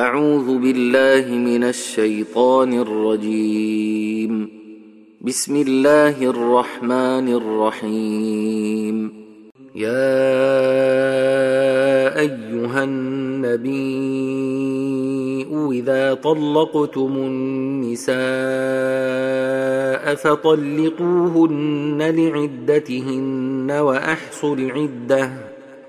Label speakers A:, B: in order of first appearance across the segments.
A: أعوذ بالله من الشيطان الرجيم بسم الله الرحمن الرحيم يا أيها النبي إذا طلقتم النساء فطلقوهن لعدتهن وأحصوا العده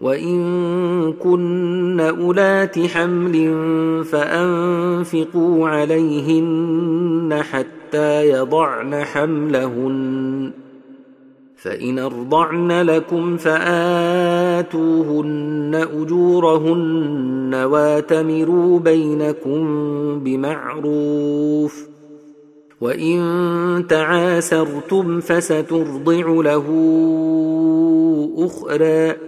A: وان كن اولات حمل فانفقوا عليهن حتى يضعن حملهن فان ارضعن لكم فاتوهن اجورهن واتمروا بينكم بمعروف وان تعاسرتم فسترضع له اخرى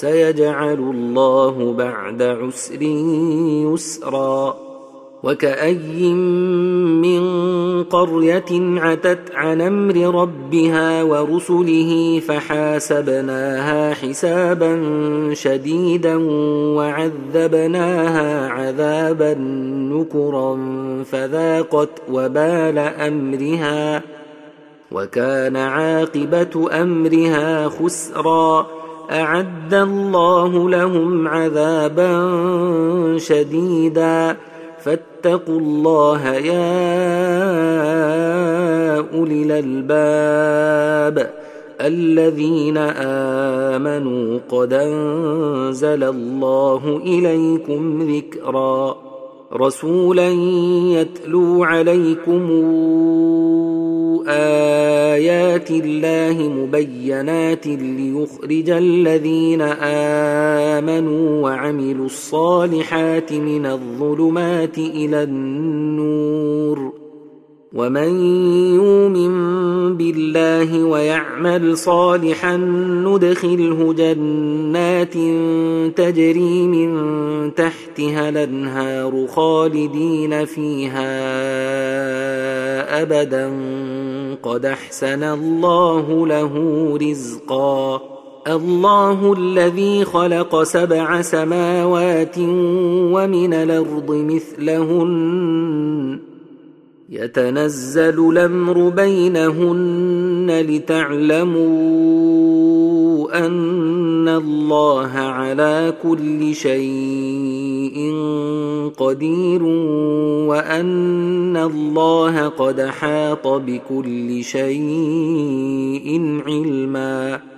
A: سيجعل الله بعد عسر يسرا وكأي من قرية عتت عن أمر ربها ورسله فحاسبناها حسابا شديدا وعذبناها عذابا نكرا فذاقت وبال أمرها وكان عاقبة أمرها خسرا اعد الله لهم عذابا شديدا فاتقوا الله يا اولي الالباب الذين امنوا قد انزل الله اليكم ذكرا رسولا يتلو عليكم آيات الله مبينات ليخرج الذين آمنوا وعملوا الصالحات من الظلمات إلى النور ومن يؤمن بالله ويعمل صالحا ندخله جنات تجري من تحتها الانهار خالدين فيها ابدا قد احسن الله له رزقا الله الذي خلق سبع سماوات ومن الارض مثلهن يتنزل الامر بينهن لتعلموا ان الله على كل شيء قدير وان الله قد حاط بكل شيء علما